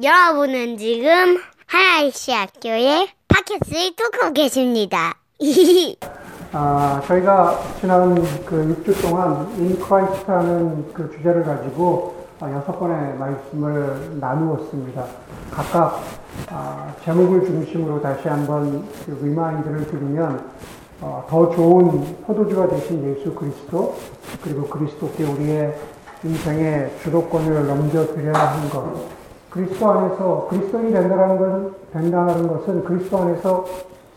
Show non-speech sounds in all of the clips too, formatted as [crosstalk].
여러분은 지금 하나이시 학교의 팟캐스트를 듣고 계십니다. [laughs] 아, 저희가 지난 그 6주 동안 In Christ라는 그 주제를 가지고 아, 여섯 번의 말씀을 나누었습니다. 각각 아, 제목을 중심으로 다시 한번 그 remind를 드리면 어, 더 좋은 포도주가 되신 예수 그리스도 그리고 그리스도께 우리의 인생의 주도권을 넘겨드려야 하는 것 그리스도 안에서 그리스도인이 된다는 것은, 된다는 것은 그리스도 안에서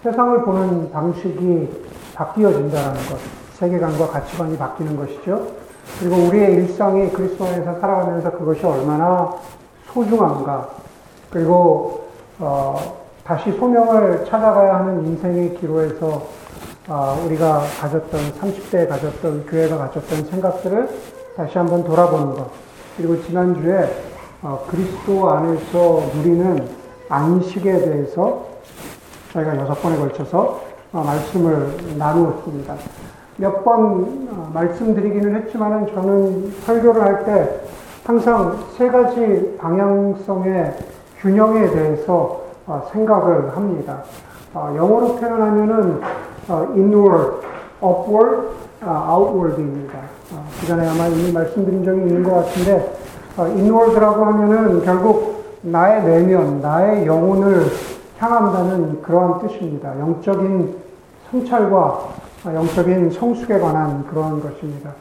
세상을 보는 방식이 바뀌어진다는 것, 세계관과 가치관이 바뀌는 것이죠. 그리고 우리의 일상이 그리스도 안에서 살아가면서 그것이 얼마나 소중한가, 그리고 어, 다시 소명을 찾아가야 하는 인생의 기로에서 어, 우리가 가졌던 30대에 가졌던 교회가 가졌던 생각들을 다시 한번 돌아보는 것. 그리고 지난주에 어, 그리스도 안에서 누리는 안식에 대해서 저희가 여섯 번에 걸쳐서 어, 말씀을 나누었습니다. 몇번 어, 말씀드리기는 했지만 저는 설교를 할 때 항상 세 가지 방향성의 균형에 대해서 생각을 합니다. 영어로 표현하면은 inward, upward, outward입니다. 그 전에 아마 이미 말씀드린 적이 있는 것 같은데 인월드라고 어, 하면은 결국 나의 내면, 나의 영혼을 향한다는 그러한 뜻입니다. 영적인 성찰과 영적인 성숙에 관한 그러한 것입니다.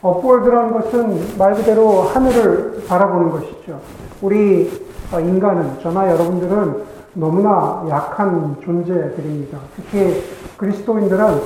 업월드라는 것은 말 그대로 하늘을 바라보는 것이죠. 우리 어, 인간은, 저나 여러분들은 너무나 약한 존재들입니다. 특히 그리스도인들은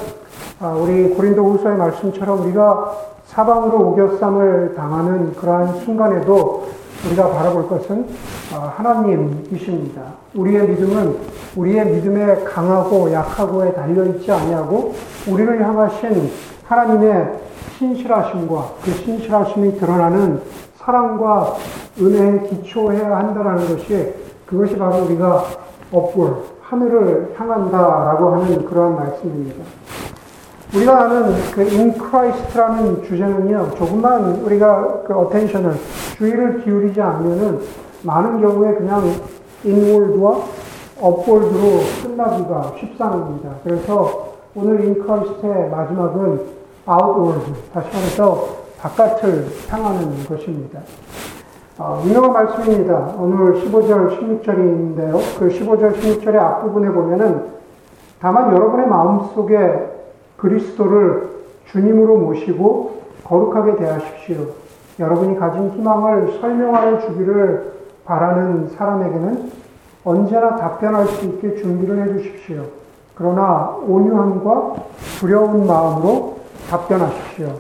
아, 우리 고린도 후서의 말씀처럼 우리가 사방으로 우겨쌈을 당하는 그러한 순간에도 우리가 바라볼 것은 어, 하나님이십니다. 우리의 믿음은 우리의 믿음에 강하고 약하고에 달려있지 아니하고 우리를 향하신 하나님의 신실하심과 그 신실하심이 드러나는 사랑과 은혜에 기초해야 한다는 것이 그것이 바로 우리가 업골, 하늘을 향한다라고 하는 그러한 말씀입니다. 우리가 아는 그 in Christ라는 주제는요, 조금만 우리가 그 attention을, 주의를 기울이지 않으면은 많은 경우에 그냥 inward와 upward로 끝나기가 쉽상입니다. 그래서 오늘 in Christ의 마지막은 outward, 다시 말해서 바깥을 향하는 것입니다. 어, 유명한 말씀입니다. 오늘 15절, 16절인데요. 그 15절, 16절의 앞부분에 보면은 다만 여러분의 마음속에 그리스도를 주님으로 모시고 거룩하게 대하십시오. 여러분이 가진 희망을 설명하여 주기를 바라는 사람에게는 언제나 답변할 수 있게 준비를 해 주십시오. 그러나 온유함과 두려운 마음으로 답변하십시오.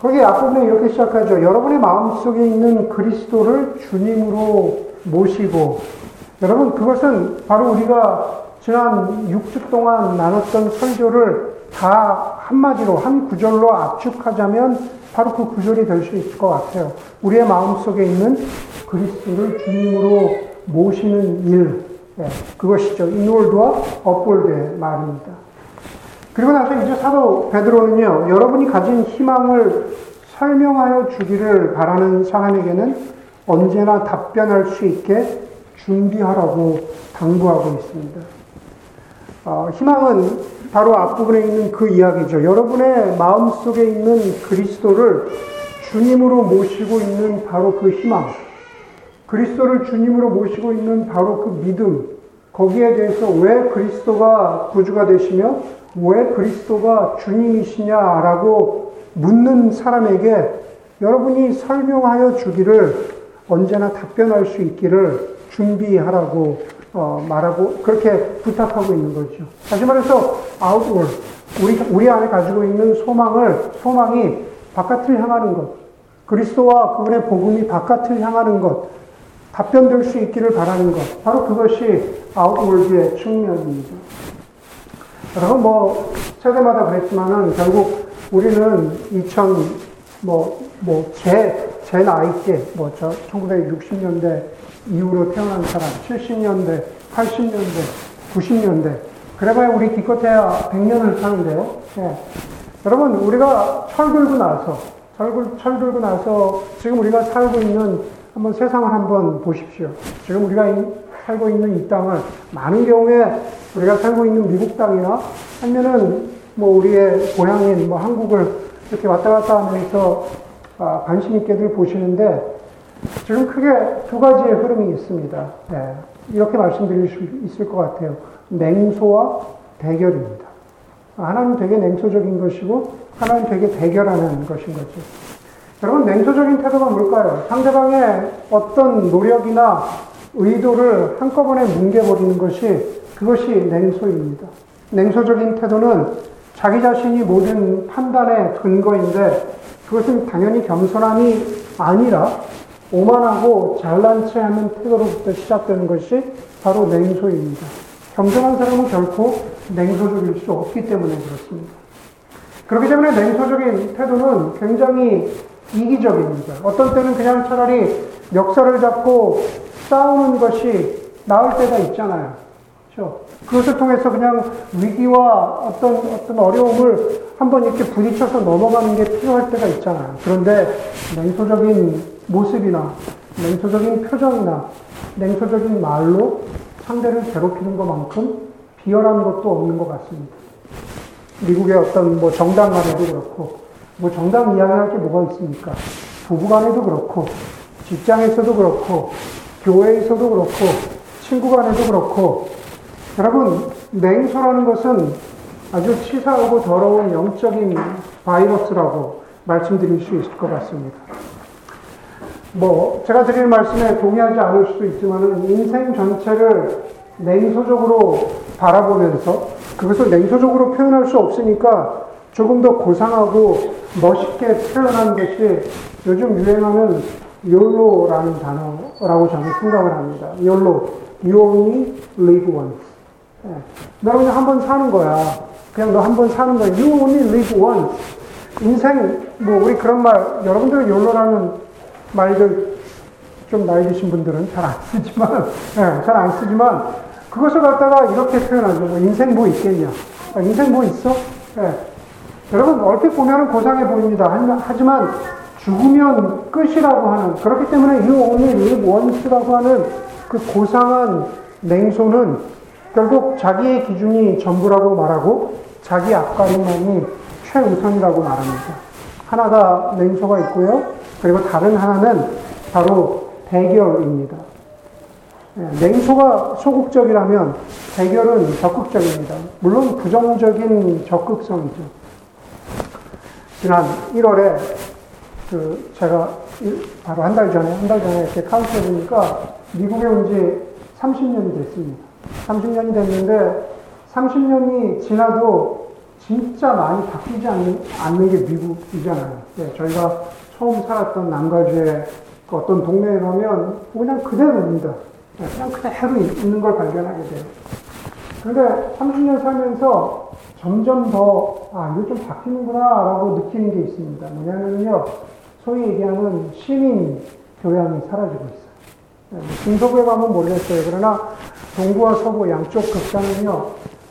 거기 앞부분에 이렇게 시작하죠. 여러분의 마음속에 있는 그리스도를 주님으로 모시고, 여러분, 그것은 바로 우리가 지난 6주 동안 나눴던 설교를 다 한마디로, 한 구절로 압축하자면 바로 그 구절이 될 수 있을 것 같아요. 우리의 마음속에 있는 그리스도를 주님으로 모시는 일, 예, 그것이죠. 인월드와 업월드의 말입니다. 그리고 나서 이제 사도 베드로는요, 여러분이 가진 희망을 설명하여 주기를 바라는 사람에게는 언제나 답변할 수 있게 준비하라고 당부하고 있습니다. 어, 희망은 바로 앞부분에 있는 그 이야기죠. 여러분의 마음 속에 있는 그리스도를 주님으로 모시고 있는 바로 그 희망, 그리스도를 주님으로 모시고 있는 바로 그 믿음, 거기에 대해서 왜 그리스도가 구주가 되시며 왜 그리스도가 주님이시냐라고 묻는 사람에게 여러분이 설명하여 주기를 언제나 답변할 수 있기를 준비하라고 어, 말하고 그렇게 부탁하고 있는 거죠. 다시 말해서 outward 우리 우리 안에 가지고 있는 소망을 소망이 바깥을 향하는 것, 그리스도와 그분의 복음이 바깥을 향하는 것, 답변될 수 있기를 바라는 것, 바로 그것이 outward의 측면입니다. 여러분 뭐 세대마다 그랬지만은 결국 우리는 2000 뭐 뭐제 제 나이 때뭐 저 1960년대 이후로 태어난 사람, 70년대, 80년대, 90년대, 그래봐야 우리 기껏해야 100년을 사는데요. 네. 여러분, 우리가 철 들고 나서, 철, 철 들고 나서 지금 우리가 살고 있는 한번 세상을 한번 보십시오. 지금 우리가 이, 살고 있는 이 땅을 많은 경우에 우리가 살고 있는 미국 땅이나 아니면은 뭐 우리의 고향인 뭐 한국을 이렇게 왔다 갔다 하면서 아, 관심 있게들 보시는데 지금 크게 두 가지의 흐름이 있습니다. 네, 이렇게 말씀드릴 수 있을 것 같아요. 냉소와 대결입니다. 하나는 되게 냉소적인 것이고 하나는 되게 대결하는 것인 거죠. 여러분 냉소적인 태도가 뭘까요? 상대방의 어떤 노력이나 의도를 한꺼번에 뭉개버리는 것이 그것이 냉소입니다. 냉소적인 태도는 자기 자신이 모든 판단의 근거인데 그것은 당연히 겸손함이 아니라 오만하고 잘난 체 하는 태도로부터 시작되는 것이 바로 냉소입니다. 겸손한 사람은 결코 냉소적일 수 없기 때문에 그렇습니다. 그렇기 때문에 냉소적인 태도는 굉장히 이기적입니다. 어떤 때는 그냥 차라리 역사를 잡고 싸우는 것이 나을 때가 있잖아요. 그렇죠? 그것을 통해서 그냥 위기와 어떤 어떤 어려움을 한번 이렇게 부딪혀서 넘어가는 게 필요할 때가 있잖아요. 그런데 냉소적인 모습이나 냉소적인 표정이나 냉소적인 말로 상대를 괴롭히는 것만큼 비열한 것도 없는 것 같습니다. 미국의 어떤 뭐 정당 간에도 그렇고, 뭐 정당 이야기할 게 뭐가 있습니까? 부부 간에도 그렇고, 직장에서도 그렇고, 교회에서도 그렇고, 친구 간에도 그렇고, 여러분, 냉소라는 것은 아주 치사하고 더러운 영적인 바이러스라고 말씀드릴 수 있을 것 같습니다. 뭐, 제가 드릴 말씀에 동의하지 않을 수도 있지만, 인생 전체를 냉소적으로 바라보면서 그것을 냉소적으로 표현할 수 없으니까 조금 더 고상하고 멋있게 표현한 것이 요즘 유행하는 YOLO라는 단어라고 저는 생각을 합니다. YOLO, You Only Live Once. 네. 너 그냥 한 번 사는 거야. 그냥 너 한 번 사는 거야. You Only Live Once. 인생, 뭐, 우리 그런 말, 여러분들 YOLO라는 말들 좀 나이 드신 분들은 잘 안 쓰지만, 네, [laughs] 잘안 쓰지만, 그것을 갖다가 이렇게 표현하죠. 뭐 인생 뭐 있겠냐. 아, 인생 뭐 있어? 네. 여러분, 얼핏 보면 고상해 보입니다. 하지만 죽으면 끝이라고 하는, 그렇기 때문에 you only live once라고 하는 그 고상한 냉소는 결국 자기의 기준이 전부라고 말하고 자기 앞가림만이 최우선이라고 말합니다. 하나가 냉소가 있고요. 그리고 다른 하나는 바로 대결입니다. 예, 냉소가 소극적이라면 대결은 적극적입니다. 물론 부정적인 적극성이죠. 지난 1월에 그 제가 바로 한 달 전에 한 달 전에 이렇게 카운트 해보니까 미국에 온 지 30년이 됐습니다. 30년이 됐는데 30년이 지나도 진짜 많이 바뀌지 않는, 않는 게 미국이잖아요. 네, 저희가 처음 살았던 남가주의 그 어떤 동네에 가면 그냥 그대로입니다. 그냥 그대로 있는 걸 발견하게 돼요. 그런데 30년 살면서 점점 더, 아, 이거 좀 바뀌는구나, 라고 느끼는 게 있습니다. 뭐냐면요, 소위 얘기하는 시민 교양이 사라지고 있어요. 네, 뭐 중서부에 가면 모르겠어요. 그러나 동부와 서부 양쪽 극장은요,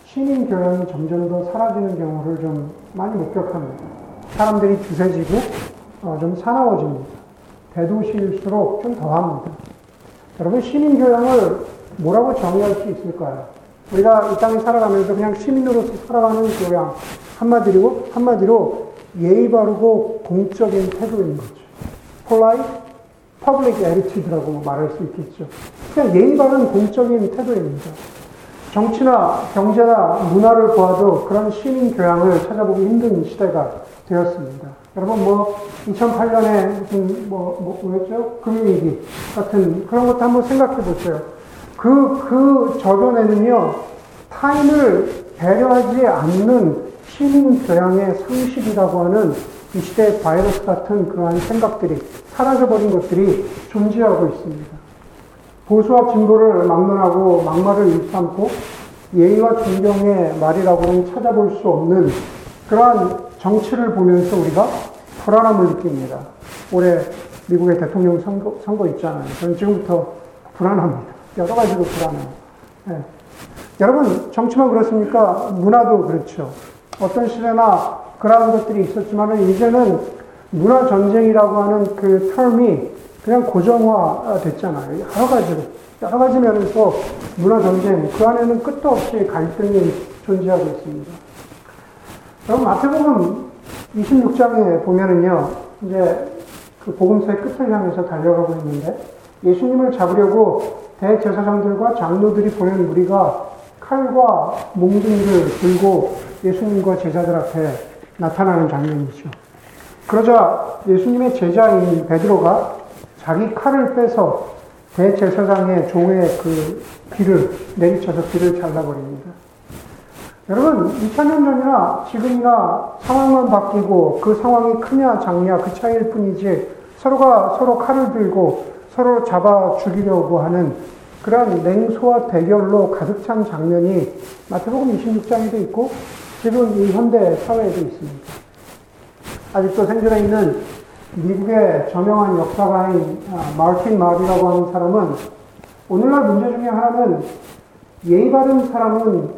시민 교양이 점점 더 사라지는 경우를 좀 많이 목격합니다. 사람들이 주세지고, 어, 좀 사나워집니다. 대도시일수록 좀 더합니다. 여러분, 시민 교양을 뭐라고 정의할 수 있을까요? 우리가 이 땅에 살아가면서 그냥 시민으로서 살아가는 교양. 한마디로, 한마디로 예의 바르고 공적인 태도인 거죠. Public attitude라고 말할 수 있겠죠. 그냥 예의 바른 공적인 태도입니다. 정치나 경제나 문화를 보아도 그런 시민 교양을 찾아보기 힘든 시대가 되었습니다. 여러분 뭐 2008년에 무슨 뭐, 뭐 뭐였죠? 금융위기 같은 그런 것도 한번 생각해 보세요. 그, 그 저변에는요, 타인을 배려하지 않는 시민 교양의 상식이라고 하는 이 시대의 바이러스 같은 그러한 생각들이 사라져버린 것들이 존재하고 있습니다. 보수와 진보를 막론하고 막말을 일삼고 예의와 존경의 말이라고는 찾아볼 수 없는 그러한 정치를 보면서 우리가 불안함을 느낍니다. 올해 미국의 대통령 선거, 선거 있잖아요. 저는 지금부터 불안합니다. 여러 가지로 불안해요. 네. 여러분, 정치만 그렇습니까? 문화도 그렇죠. 어떤 시대나 그러한 것들이 있었지만 이제는 문화 전쟁이라고 하는 그 텀이 그냥 고정화 됐잖아요. 여러 가지로. 여러 가지 면에서 문화 전쟁, 그 안에는 끝도 없이 갈등이 존재하고 있습니다. 여러분, 마태복음 26장에 보면은요, 이제 그 복음서의 끝을 향해서 달려가고 있는데, 예수님을 잡으려고 대제사장들과 장로들이 보낸 무리가 칼과 몽둥이를 들고 예수님과 제자들 앞에 나타나는 장면이죠. 그러자 예수님의 제자인 베드로가 자기 칼을 빼서 대제사장의 종의 그 귀를 내리쳐서 귀를 잘라버립니다. 여러분, 2000년 전이나 지금이나 상황만 바뀌고 그 상황이 크냐 작냐 그 차이일 뿐이지 서로가 서로 칼을 들고 서로 잡아 죽이려고 하는 그런 냉소와 대결로 가득 찬 장면이 마태복음 26장에도 있고 지금 이 현대 사회에도 있습니다. 아직도 생존해 있는 미국의 저명한 역사가인 아, 마르틴 마리라고 하는 사람은 오늘날 문제 중에 하나는 예의 바른 사람은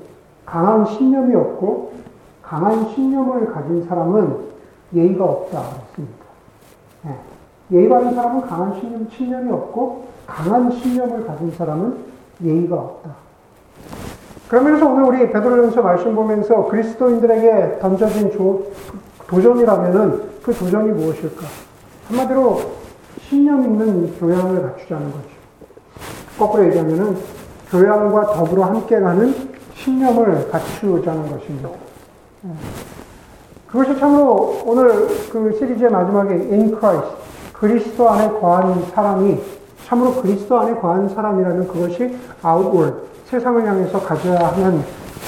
강한 신념이 없고 강한 신념을 가진 사람은 예의가 없다. 그렇습니다. 네. 예의 바른 사람은 강한 신념, 신념이 없고 강한 신념을 가진 사람은 예의가 없다. 그러면서 오늘 우리 베드로전서 말씀 보면서 그리스도인들에게 던져진 조, 도전이라면은 그 도전이 무엇일까? 한마디로 신념 있는 교양을 갖추자는 거죠. 거꾸로 얘기하면은 교양과 더불어 함께 가는 신념을 갖추자는 것입니다. 예. 그것이 참으로 오늘 그 시리즈의 마지막에 In Christ, 그리스도 안에 거한 사람이 참으로 그리스도 안에 거한 사람이라는 그것이 outward, 세상을 향해서 가져야 하는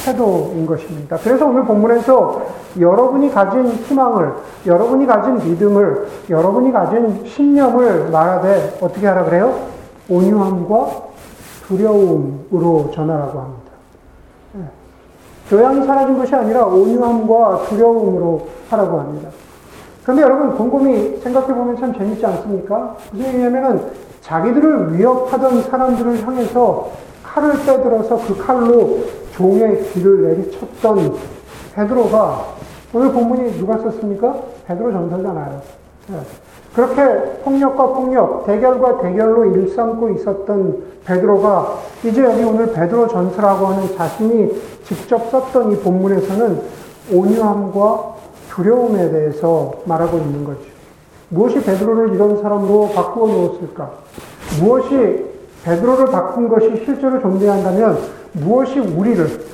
태도인 것입니다. 그래서 오늘 본문에서 여러분이 가진 희망을, 여러분이 가진 믿음을, 여러분이 가진 신념을 말하되 어떻게 하라 그래요? 온유함과 두려움으로 전하라고 합니다. 네. 교양이 사라진 것이 아니라 온유함과 두려움으로 하라고 합니다. 그런데 여러분 곰곰이 생각해 보면 참 재밌지 않습니까? 무슨 얘기냐면은 자기들을 위협하던 사람들을 향해서 칼을 빼들어서 그 칼로 종의 귀를 내리쳤던 베드로가 오늘 본문이 누가 썼습니까? 베드로 전서잖아요. 네. 그렇게 폭력과 폭력, 대결과 대결로 일삼고 있었던 베드로가 이제 여기 오늘 베드로 전서라고 하는 자신이 직접 썼던 이 본문에서는 온유함과 두려움에 대해서 말하고 있는 거죠. 무엇이 베드로를 이런 사람으로 바꾸어 놓았을까? 무엇이 베드로를 바꾼 것이 실제로 존재한다면 무엇이 우리를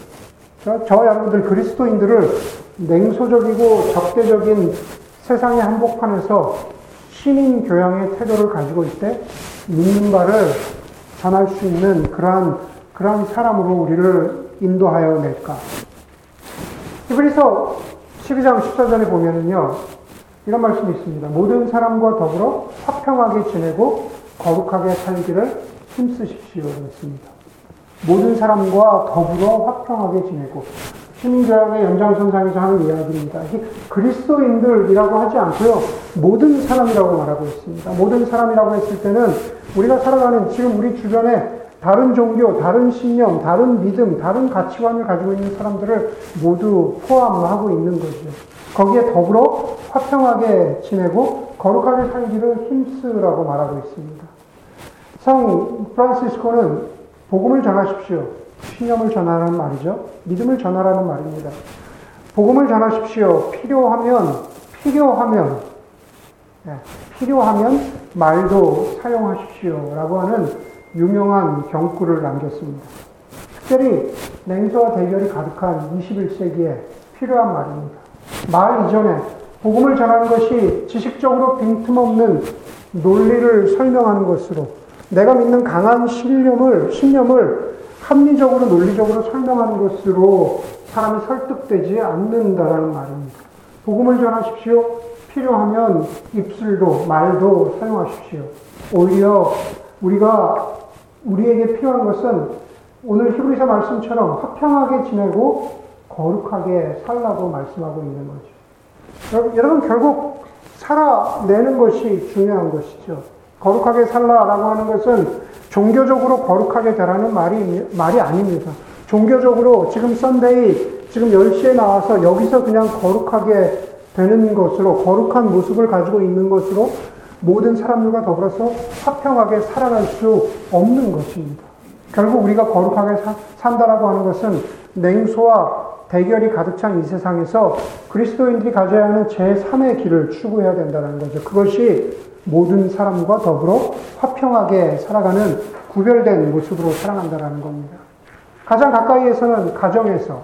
저, 저 여러분들 그리스도인들을 냉소적이고 적대적인 세상의 한복판에서 신인 교양의 태도를 가지고 있대 믿는 바를 전할 수 있는 그러한 그러한 사람으로 우리를 인도하여 낼까? 그래서 12장 14절에 보면은요 이런 말씀이 있습니다. 모든 사람과 더불어 화평하게 지내고 거룩하게 살기를 힘쓰십시오. 그렇습니다. 모든 사람과 더불어 화평하게 지내고 시민교양의 연장선상에서 하는 이야기입니다. 그리스도인들이라고 하지 않고요. 모든 사람이라고 말하고 있습니다. 모든 사람이라고 했을 때는 우리가 살아가는 지금 우리 주변에 다른 종교, 다른 신념, 다른 믿음, 다른 가치관을 가지고 있는 사람들을 모두 포함하고 있는 거죠. 거기에 더불어 화평하게 지내고 거룩하게 살기를 힘쓰라고 말하고 있습니다. 성 프란시스코는 복음을 전하십시오. 신념을 전하라는 말이죠. 믿음을 전하라는 말입니다. 복음을 전하십시오. 필요하면, 필요하면, 네, 필요하면 말도 사용하십시오. 라고 하는 유명한 경구를 남겼습니다. 특별히 냉소와 대결이 가득한 21세기에 필요한 말입니다. 말 이전에 복음을 전하는 것이 지식적으로 빈틈없는 논리를 설명하는 것으로 내가 믿는 강한 신념을, 신념을 합리적으로 논리적으로 설명하는 것으로 사람이 설득되지 않는다라는 말입니다. 복음을 전하십시오. 필요하면 입술도 말도 사용하십시오. 오히려 우리가 우리에게 필요한 것은 오늘 히브리서 말씀처럼 화평하게 지내고 거룩하게 살라고 말씀하고 있는 거죠. 여러분, 여러분 결국 살아내는 것이 중요한 것이죠. 거룩하게 살라라고 하는 것은 종교적으로 거룩하게 되라는 말이, 말이 아닙니다. 종교적으로 지금 썬데이, 지금 10시에 나와서 여기서 그냥 거룩하게 되는 것으로, 거룩한 모습을 가지고 있는 것으로 모든 사람들과 더불어서 화평하게 살아갈 수 없는 것입니다. 결국 우리가 거룩하게 사, 산다라고 하는 것은 냉소와 대결이 가득 찬 이 세상에서 그리스도인들이 가져야 하는 제3의 길을 추구해야 된다는 거죠. 그것이 모든 사람과 더불어 화평하게 살아가는 구별된 모습으로 살아간다는 겁니다. 가장 가까이에서는 가정에서,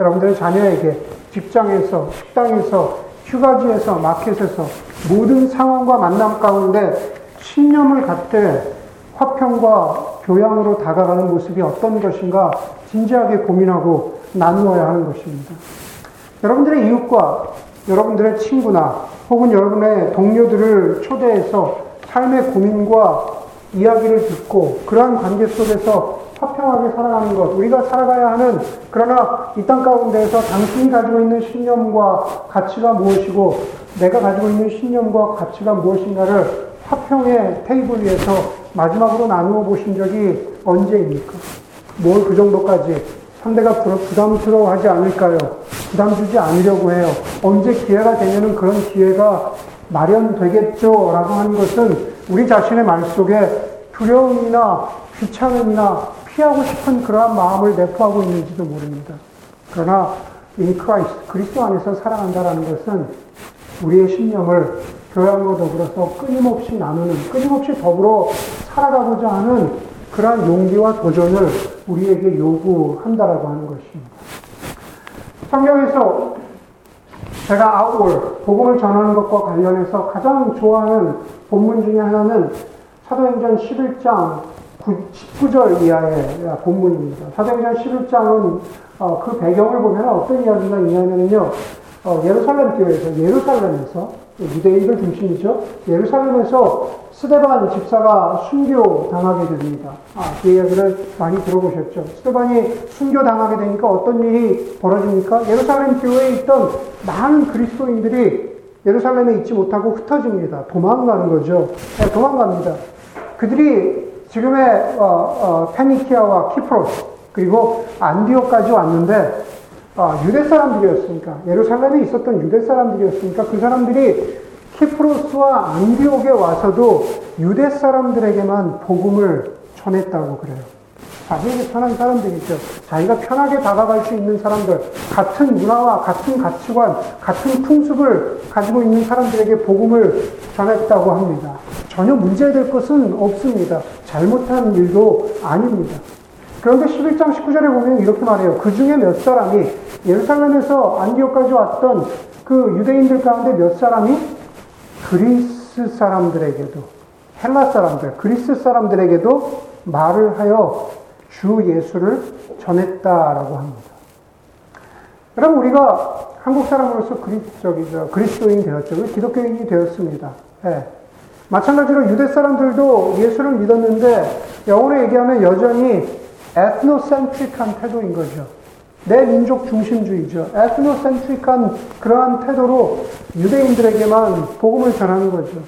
여러분들의 자녀에게, 직장에서, 식당에서, 휴가지에서, 마켓에서, 모든 상황과 만남 가운데 신념을 갖되 화평과 교양으로 다가가는 모습이 어떤 것인가 진지하게 고민하고 나누어야 하는 것입니다. 여러분들의 이웃과 여러분들의 친구나 혹은 여러분의 동료들을 초대해서 삶의 고민과 이야기를 듣고 그러한 관계 속에서 화평하게 살아가는 것, 우리가 살아가야 하는 그러나 이 땅 가운데에서 당신이 가지고 있는 신념과 가치가 무엇이고 내가 가지고 있는 신념과 가치가 무엇인가를 화평의 테이블 위에서 마지막으로 나누어 보신 적이 언제입니까? 뭘 그 정도까지 상대가 부담스러워 하지 않을까요? 부담 주지 않으려고 해요. 언제 기회가 되면은 그런 기회가 마련되겠죠? 라고 하는 것은 우리 자신의 말 속에 두려움이나 귀찮음이나 피하고 싶은 그러한 마음을 내포하고 있는지도 모릅니다. 그러나 in Christ, 그리스도 안에서 살아간다는 것은 우리의 신념을 교양으로 더불어서 끊임없이 나누는, 끊임없이 더불어 살아가고자 하는 그러한 용기와 도전을 우리에게 요구한다라고 하는 것입니다. 성경에서 제가 아웃월, 복음을 전하는 것과 관련해서 가장 좋아하는 본문 중에 하나는 사도행전 11장 19절 이하의 본문입니다. 사도행전 11장은 어, 그 배경을 보면 어떤 이야기가 있냐면요. 어, 예루살렘 교회에서, 예루살렘에서, 유대인들 중심이죠. 예루살렘에서 스데반 집사가 순교 당하게 됩니다. 아, 그 이야기를 많이 들어보셨죠. 스데반이 순교 당하게 되니까 어떤 일이 벌어집니까? 예루살렘 교회에 있던 많은 그리스도인들이 예루살렘에 있지 못하고 흩어집니다. 도망가는 거죠. 네, 도망갑니다. 그들이 지금의 어, 어, 페니키아와 키프로스 그리고 안디오까지 왔는데 어, 유대 사람들이었으니까 예루살렘에 있었던 유대 사람들이었으니까 그 사람들이 키프로스와 안디옥에 와서도 유대 사람들에게만 복음을 전했다고 그래요. 자기에게 편한 사람들이죠. 자기가 편하게 다가갈 수 있는 사람들, 같은 문화와 같은 가치관, 같은 풍습을 가지고 있는 사람들에게 복음을 전했다고 합니다. 전혀 문제될 것은 없습니다. 잘못한 일도 아닙니다. 그런데 11장 19절에 보면 이렇게 말해요. 그 중에 몇 사람이 예루살렘에서 안디옥까지 왔던 그 유대인들 가운데 몇 사람이 그리스 사람들에게도 헬라 사람들, 그리스 사람들에게도 말을 하여 주 예수를 전했다라고 합니다. 여러분 우리가 한국 사람으로서 그리스적이죠. 그리스도인 되었죠. 기독교인이 되었습니다. 네. 마찬가지로 유대 사람들도 예수를 믿었는데 영어로 얘기하면 여전히 에트노센트릭한 태도인 거죠. 내 민족 중심주의죠. 에트노센트릭한 그러한 태도로 유대인들에게만 복음을 전하는 거죠.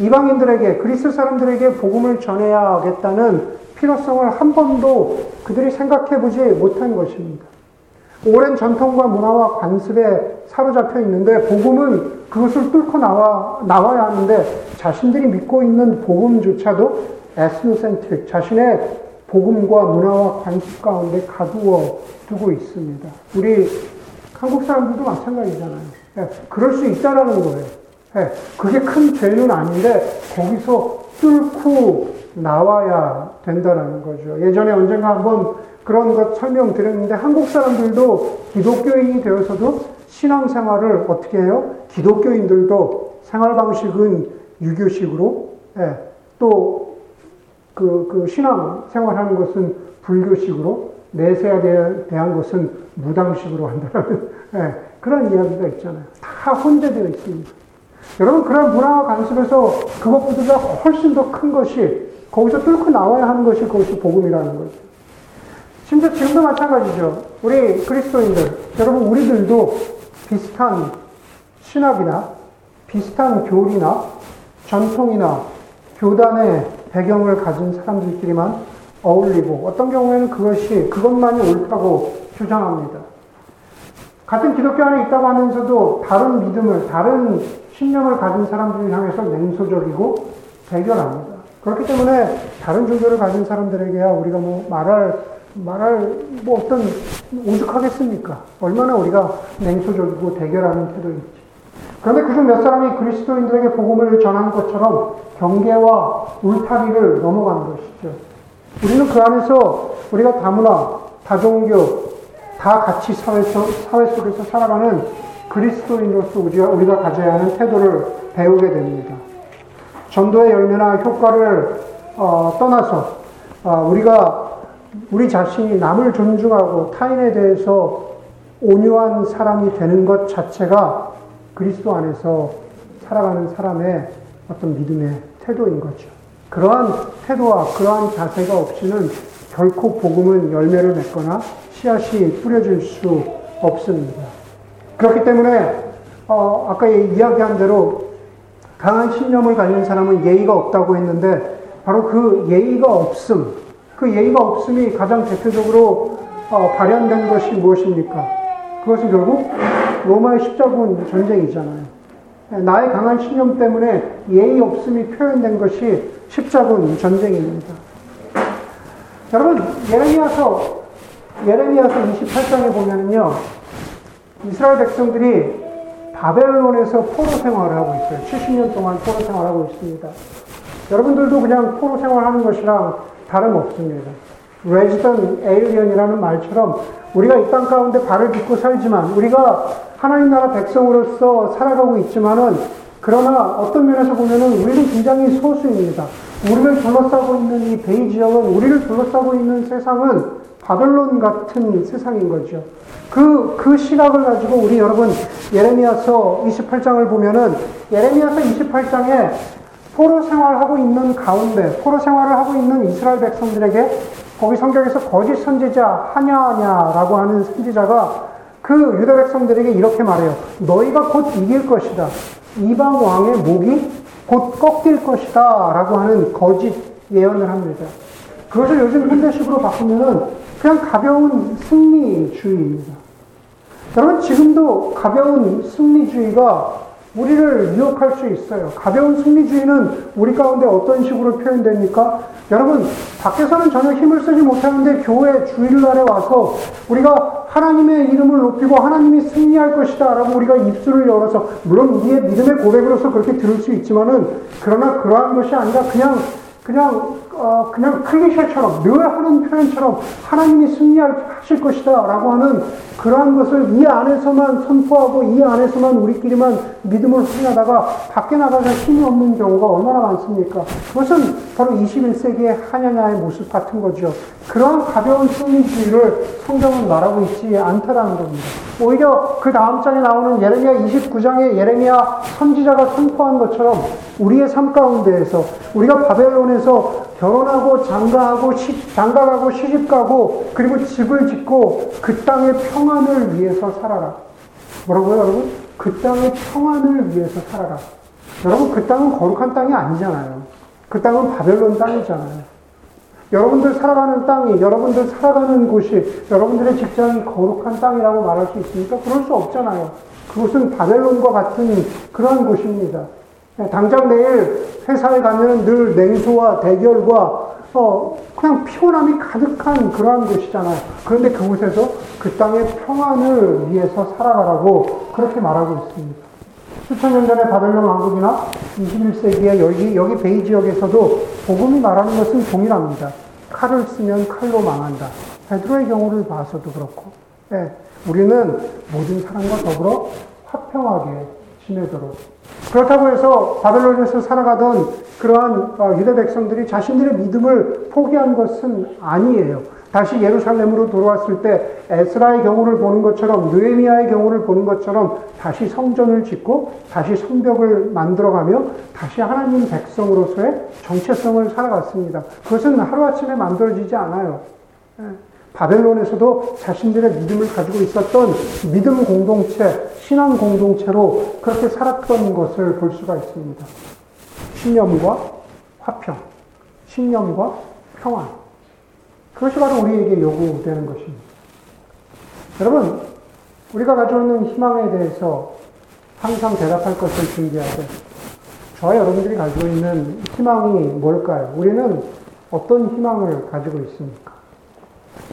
이방인들에게, 그리스 사람들에게 복음을 전해야겠다는 필요성을 한 번도 그들이 생각해 보지 못한 것입니다. 오랜 전통과 문화와 관습에 사로잡혀 있는데 복음은 그것을 뚫고 나와, 나와야 하는데 자신들이 믿고 있는 복음조차도 에스노센트릭, 자신의 복음과 문화와 관습 가운데 가두어 두고 있습니다. 우리 한국 사람들도 마찬가지잖아요. 예, 그럴 수 있다라는 거예요. 예, 그게 큰 죄는 아닌데 거기서 뚫고 나와야 된다는 거죠. 예전에 언젠가 한번 그런 것 설명드렸는데 한국 사람들도 기독교인이 되어서도 신앙생활을 어떻게 해요? 기독교인들도 생활 방식은 유교식으로 예, 또 그, 그 신앙 생활하는 것은 불교식으로 내세에 대한 것은 무당식으로 한다는 [laughs] 예, 그런 이야기가 있잖아요. 다 혼재되어 있습니다. 여러분 그런 문화와 관습에서 그것보다 훨씬 더 큰 것이 거기서 뚫고 나와야 하는 것이 그것이 복음이라는 거죠. 심지어 지금도 마찬가지죠. 우리 그리스도인들, 여러분 우리들도 비슷한 신학이나 비슷한 교리나 전통이나 교단의 배경을 가진 사람들끼리만 어울리고 어떤 경우에는 그것이 그것만이 옳다고 주장합니다. 같은 기독교 안에 있다고 하면서도 다른 믿음을, 다른 신념을 가진 사람들을 향해서 냉소적이고 대결합니다. 그렇기 때문에 다른 종교를 가진 사람들에게야 우리가 뭐 말할, 말할 뭐 어떤 오죽하겠습니까? 얼마나 우리가 냉소적이고 대결하는 태도인지. 그런데 그중 몇 사람이 그리스도인들에게 복음을 전한 것처럼 경계와 울타리를 넘어가는 것이죠. 우리는 그 안에서 우리가 다문화, 다종교, 다 같이 사회, 속에서 살아가는 그리스도인으로서 우리가 가져야 하는 태도를 배우게 됩니다. 전도의 열매나 효과를 어, 떠나서 어, 우리가 우리 자신이 남을 존중하고 타인에 대해서 온유한 사람이 되는 것 자체가 그리스도 안에서 살아가는 사람의 어떤 믿음의 태도인 거죠. 그러한 태도와 그러한 자세가 없이는 결코 복음은 열매를 맺거나 씨앗이 뿌려질 수 없습니다. 그렇기 때문에 어, 아까 이야기한 대로 강한 신념을 가진 사람은 예의가 없다고 했는데 바로 그 예의가 없음, 그 예의가 없음이 가장 대표적으로 어, 발현된 것이 무엇입니까? 그것은 결국 로마의 십자군 전쟁이잖아요. 나의 강한 신념 때문에 예의 없음이 표현된 것이 십자군 전쟁입니다. 여러분, 예레미야서, 예레미야서 28장에 보면요. 이스라엘 백성들이 바벨론에서 포로 생활을 하고 있어요. 70년 동안 포로 생활을 하고 있습니다. 여러분들도 그냥 포로 생활하는 것이랑 다름없습니다. resident alien이라는 말처럼 우리가 이 땅 가운데 발을 딛고 살지만 우리가 하나님 나라 백성으로서 살아가고 있지만은 그러나 어떤 면에서 보면은 우리는 굉장히 소수입니다. 우리를 둘러싸고 있는 이 베이 지역은 우리를 둘러싸고 있는 세상은 바벨론 같은 세상인 거죠. 그, 그 시각을 가지고 우리 여러분 예레미야서 28장을 보면은 예레미야서 28장에 포로 생활하고 있는 가운데 포로 생활을 하고 있는 이스라엘 백성들에게 거기 성경에서 거짓 선지자 하냐냐라고 하는 선지자가 그 유다 백성들에게 이렇게 말해요. 너희가 곧 이길 것이다. 이방 왕의 목이 곧 꺾일 것이다. 라고 하는 거짓 예언을 합니다. 그것을 요즘 현대식으로 바꾸면은 그냥 가벼운 승리주의입니다. 여러분, 지금도 가벼운 승리주의가 우리를 유혹할 수 있어요. 가벼운 승리주의는 우리 가운데 어떤 식으로 표현됩니까? 여러분, 밖에서는 전혀 힘을 쓰지 못하는데 교회 주일날에 와서 우리가 하나님의 이름을 높이고 하나님이 승리할 것이다 라고 우리가 입술을 열어서, 물론 우리의 믿음의 고백으로서 그렇게 들을 수 있지만은, 그러나 그러한 것이 아니라 그냥, 그냥, 어, 그냥 클리셰처럼, 늘 하는 표현처럼 하나님이 승리 하실 것이다 라고 하는 그러한 것을 이 안에서만 선포하고 이 안에서만 우리끼리만 믿음을 확인하다가 밖에 나가서 힘이 없는 경우가 얼마나 많습니까? 그것은 바로 21세기의 하냐냐의 모습 같은 거죠. 그러한 가벼운 승리주의를 성경은 말하고 있지 않다라는 겁니다. 오히려 그 다음 장에 나오는 예레미야 29장의 예레미야 선지자가 선포한 것처럼 우리의 삶 가운데에서 우리가 바벨론에서 결혼하고 장가하고 시, 장가가고 시집가고 그리고 집을 짓고 그 땅의 평안을 위해서 살아라. 뭐라고요, 여러분? 그 땅의 평안을 위해서 살아라. 여러분, 그 땅은 거룩한 땅이 아니잖아요. 그 땅은 바벨론 땅이잖아요. 여러분들 살아가는 땅이, 여러분들 살아가는 곳이, 여러분들의 직장이 거룩한 땅이라고 말할 수 있습니까? 그럴 수 없잖아요. 그곳은 바벨론과 같은 그러한 곳입니다. 당장 내일 회사에 가면 늘 냉소와 대결과 어, 그냥 피곤함이 가득한 그러한 곳이잖아요. 그런데 그곳에서 그 땅의 평안을 위해서 살아가라고 그렇게 말하고 있습니다. 수천 년 전에 바벨론 왕국이나 21세기에 여기, 여기 베이 지역에서도 복음이 말하는 것은 동일합니다. 칼을 쓰면 칼로 망한다. 베드로의 경우를 봐서도 그렇고, 네, 우리는 모든 사람과 더불어 화평하게 지내도록 그렇다고 해서 바벨론에서 살아가던 그러한 어, 유대 백성들이 자신들의 믿음을 포기한 것은 아니에요. 다시 예루살렘으로 돌아왔을 때 에스라의 경우를 보는 것처럼 느헤미야의 경우를 보는 것처럼 다시 성전을 짓고 다시 성벽을 만들어가며 다시 하나님 백성으로서의 정체성을 살아갔습니다. 그것은 하루아침에 만들어지지 않아요. 예. 바벨론에서도 자신들의 믿음을 가지고 있었던 믿음 공동체, 신앙 공동체로 그렇게 살았던 것을 볼 수가 있습니다. 신념과 화평, 신념과 평안. 그것이 바로 우리에게 요구되는 것입니다. 여러분, 우리가 있는 희망에 대해서 항상 대답할 것을 준비하되 저와 여러분들이 가지고 있는 희망이 뭘까요? 우리는 어떤 희망을 가지고 있습니까?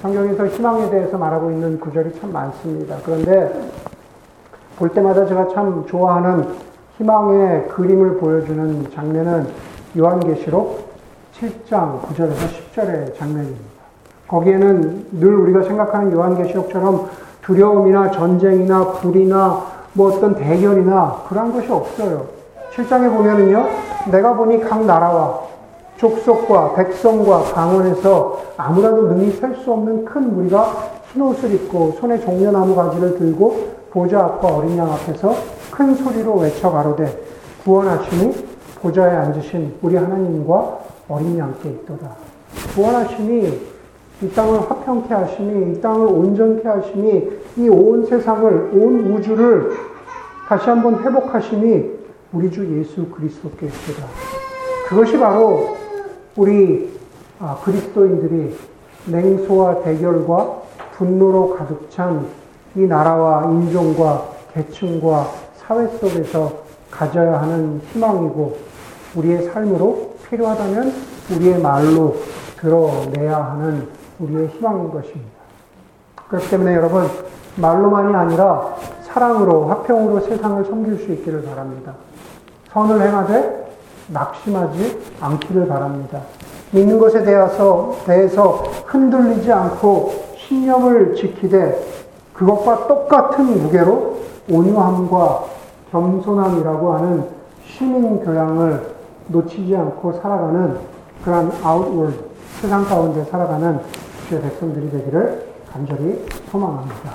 성경에서 희망에 대해서 말하고 있는 구절이 참 많습니다. 그런데 볼 때마다 제가 참 좋아하는 희망의 그림을 보여주는 장면은 요한계시록 7장 9절에서 10절의 장면입니다. 거기에는 늘 우리가 생각하는 요한계시록처럼 두려움이나 전쟁이나 불이나 뭐 어떤 대결이나 그런 것이 없어요. 7장에 보면은요, 내가 보니 각 나라와 족속과 백성과 강원에서 아무라도 능히 셀 수 없는 큰 무리가 흰 옷을 입고 손에 종려나무 가지를 들고 보좌 앞과 어린 양 앞에서 큰 소리로 외쳐 가로되 구원하심이 보좌에 앉으신 우리 하나님과 어린 양께 있도다. 구원하심이 이 땅을 화평케 하심이 이 땅을 온전케 하심이 이온 세상을 온 우주를 다시 한번 회복하심이 우리 주 예수 그리스도께 있도다. 그것이 바로 우리 아, 그리스도인들이 냉소와 대결과 분노로 가득 찬 이 나라와 인종과 계층과 사회 속에서 가져야 하는 희망이고 우리의 삶으로 필요하다면 우리의 말로 드러내야 하는 우리의 희망인 것입니다. 그렇기 때문에 여러분 말로만이 아니라 사랑으로 화평으로 세상을 섬길 수 있기를 바랍니다. 선을 행하되 낙심하지 않기를 바랍니다. 믿는 것에 대해서, 대해서 흔들리지 않고 신념을 지키되 그것과 똑같은 무게로 온유함과 겸손함이라고 하는 시민 교양을 놓치지 않고 살아가는 그러한 outward, 세상 가운데 살아가는 주의 백성들이 되기를 간절히 소망합니다.